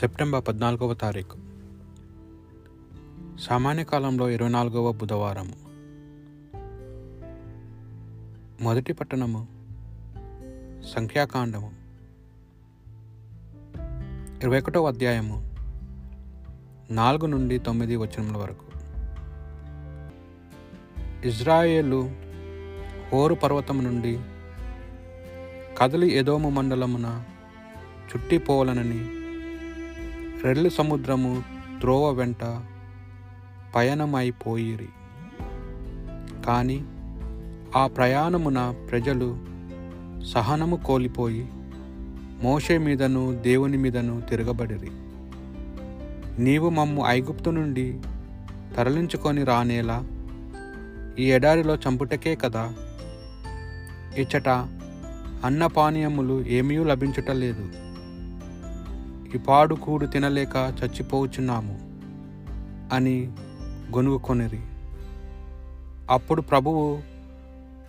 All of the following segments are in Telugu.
సెప్టెంబర్ పద్నాలుగవ తారీఖు. సామాన్య కాలంలో ఇరవై నాలుగవ బుధవారం మొదటి పట్టణము సంఖ్యాకాండము. ఇరవై ఒకటవ అధ్యాయము నాలుగు నుండి తొమ్మిది వచనముల వరకు. ఇజ్రాయేలు హోరు పర్వతము నుండి కదలి ఎదోము మండలమున చుట్టిపోవలనని రెల్లు సముద్రము త్రోవ వెంట పయనమైపోయిరి. కానీ ఆ ప్రయాణమున ప్రజలు సహనము కోల్పోయి మోషే మీదను దేవుని మీదను తిరగబడిరి. నీవు మమ్ము ఐగుప్తు నుండి తరలించుకొని రానేలా ఈ ఎడారిలో చంపుటకే కదా? ఇచ్చట అన్నపానీయములు ఏమీ లభించుటలేదు ఈ పాడుకూడు తినలేక చచ్చిపోచున్నాము అని గొనుగుకొనిరి. అప్పుడు ప్రభువు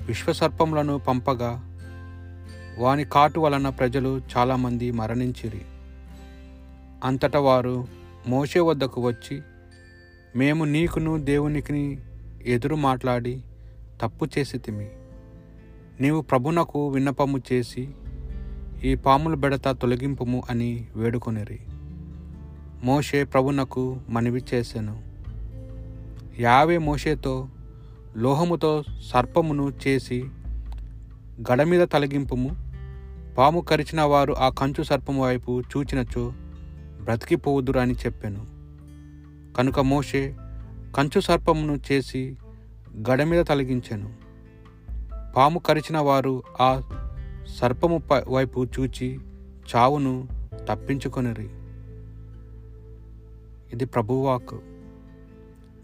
విశ్వసర్పములను పంపగా వాని కాటు వలన ప్రజలు చాలామంది మరణించిరి. అంతటా వారు మోషే వద్దకు వచ్చి మేము నీకును దేవునికి ఎదురు మాట్లాడి తప్పు చేసి తిమి. నీవు ప్రభునకు విన్నపము చేసి ఈ పాముల బెడత తొలగింపుము అని వేడుకొనిరి. మోషే ప్రభునకు మనవి చేశాను యావే మోషేతో లోహముతో సర్పమును చేసి గడ మీద తొలగింపుము. పాము కరిచిన వారు ఆ కంచు సర్పము వైపు చూచినచో బ్రతికిపోవుదురు అని చెప్పాను. కనుక మోషే కంచు సర్పమును చేసి గడ మీద తొలగించాను. పాము కరిచిన వారు ఆ సర్పము వైపు చూచి చావును తప్పించుకొనిరి. ఇది ప్రభువాక్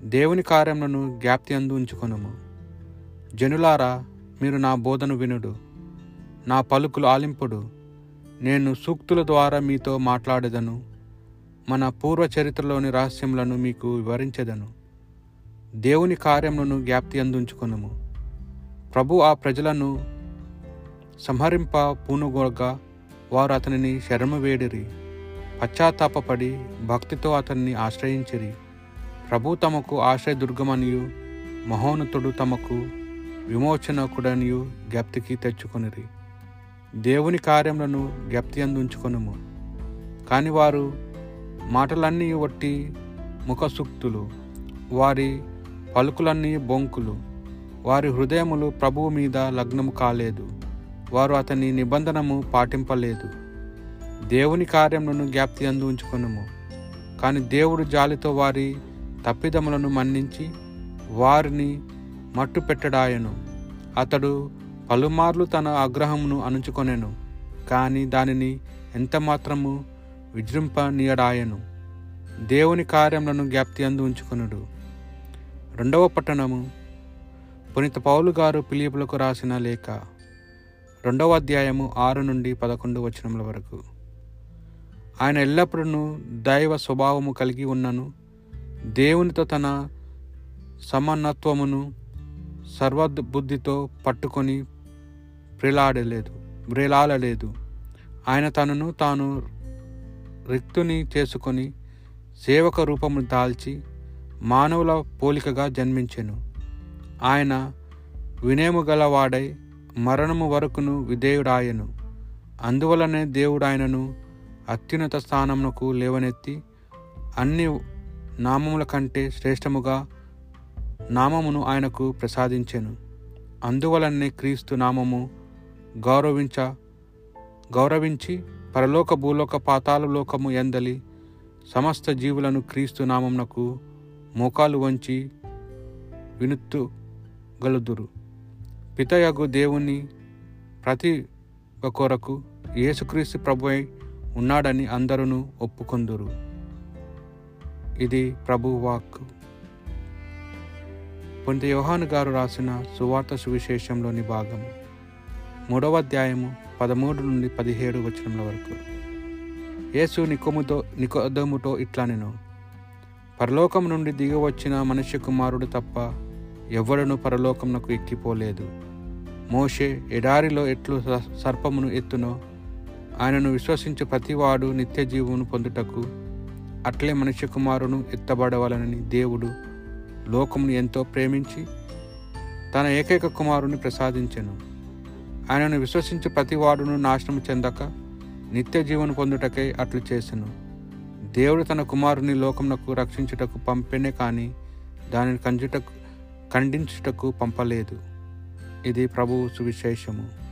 దేవుని కార్యములను జ్ఞాప్తి అందు ఉంచుకొనము. జనులారా మీరు నా బోధను వినుడు. నా పలుకులు ఆలింపుడు. నేను సూక్తుల ద్వారా మీతో మాట్లాడేదను. మన పూర్వ చరిత్రలోని రహస్యములను మీకు వివరించేదను. దేవుని కార్యములను జ్ఞాప్తి అందుంచుకొనము ప్రభు ఆ ప్రజలను సంహరింప పూనుగోగా వారు అతనిని శరము వేడిరి. పశ్చాత్తాపడి భక్తితో అతన్ని ఆశ్రయించిరి. ప్రభు తమకు ఆశ్రయదుర్గమనియు మహోన్నతుడు తమకు విమోచనకుడనియు జ్ఞప్తికి తెచ్చుకొనిరి. దేవుని కార్యములను జ్ఞప్తి అందుంచుకొనుము. కాని వారు మాటలన్నీ ఒట్టి ముఖసూక్తులు వారి పలుకులన్నీ బొంకులు వారి హృదయములు ప్రభువు మీద లగ్నము కాలేదు. వారు అతని నిబంధనము పాటింపలేదు. దేవుని కార్యములను జ్ఞాప్తి అందు ఉంచుకొనుము. కానీ దేవుడు జాలితో వారి తప్పిదములను మన్నించి వారిని మట్టు పెట్టడాయను అతడు పలుమార్లు తన ఆగ్రహమును అణుచుకొనెను కానీ దానిని ఎంత మాత్రము విజృంపనీయడాయను దేవుని కార్యములను జ్ఞాప్తి అందు ఉంచుకొనుడు. రెండవ పట్టణము పునీత పౌలు గారు పిలిపులకు రాసిన లేఖ. రెండవ అధ్యాయము ఆరు నుండి పదకొండు వచనముల వరకు. ఆయన ఎల్లప్పుడూ దైవ స్వభావము కలిగి ఉన్నను దేవునితో తన సమానత్వమును సర్వబుద్ధితో పట్టుకొని ప్రిలాడలేదు వ్రేలాడలేదు ఆయన తనను తాను రిక్తుని చేసుకొని సేవక రూపము దాల్చి మానవుల పోలికగా జన్మించెను. ఆయన వినేము గలవాడై మరణము వరకును విధేయుడాయను. అందువలనే దేవుడు ఆయనను అత్యున్నత స్థానమునకు లేవనెత్తి అన్ని నామముల కంటే శ్రేష్టముగా నామమును ఆయనకు ప్రసాదించెను. అందువలనే క్రీస్తు నామము గౌరవించ గౌరవించి పరలోక భూలోక పాతాల లోకము ఎందలి సమస్త జీవులను క్రీస్తు నామమునకు మోకాలు వంచి వినుత్తు గలుదురు పితయగు దేవుని ప్రతి కొరకు యేసుక్రీస్తు ప్రభువై ఉన్నాడని అందరూ ఒప్పుకొందురు. ఇది ప్రభు వాక్ పొంత యోహాను గారు రాసిన సువార్త సువిశేషంలోని భాగము మూడవ అధ్యాయము పదమూడు నుండి పదిహేడు వచనముల వరకు. యేసు నికోముతో నికోదముతో ఇట్లా నేను పరలోకం నుండి దిగి వచ్చిన మనుష్య కుమారుడు తప్ప ఎవడను పరలోకమునకు ఎక్కిపోలేదు. మోషే ఎడారిలో ఎట్లు సర్పమును ఎత్తునో ఆయనను విశ్వసించే ప్రతివాడు నిత్య జీవును పొందుటకు అట్లే మనుష్య కుమారును ఎత్తబడవలనని దేవుడు లోకమును ఎంతో ప్రేమించి తన ఏకైక కుమారుని ప్రసాదించెను. ఆయనను విశ్వసించే ప్రతివాడును నాశనం చెందక నిత్య జీవను పొందుటకై అట్లు చేసెను. దేవుడు తన కుమారుని లోకమునకు రక్షించుటకు పంపెనే కానీ దానిని కంచుటకు ఖండించుటకు పంపలేదు. ఇది ప్రభువు సువిశేషము.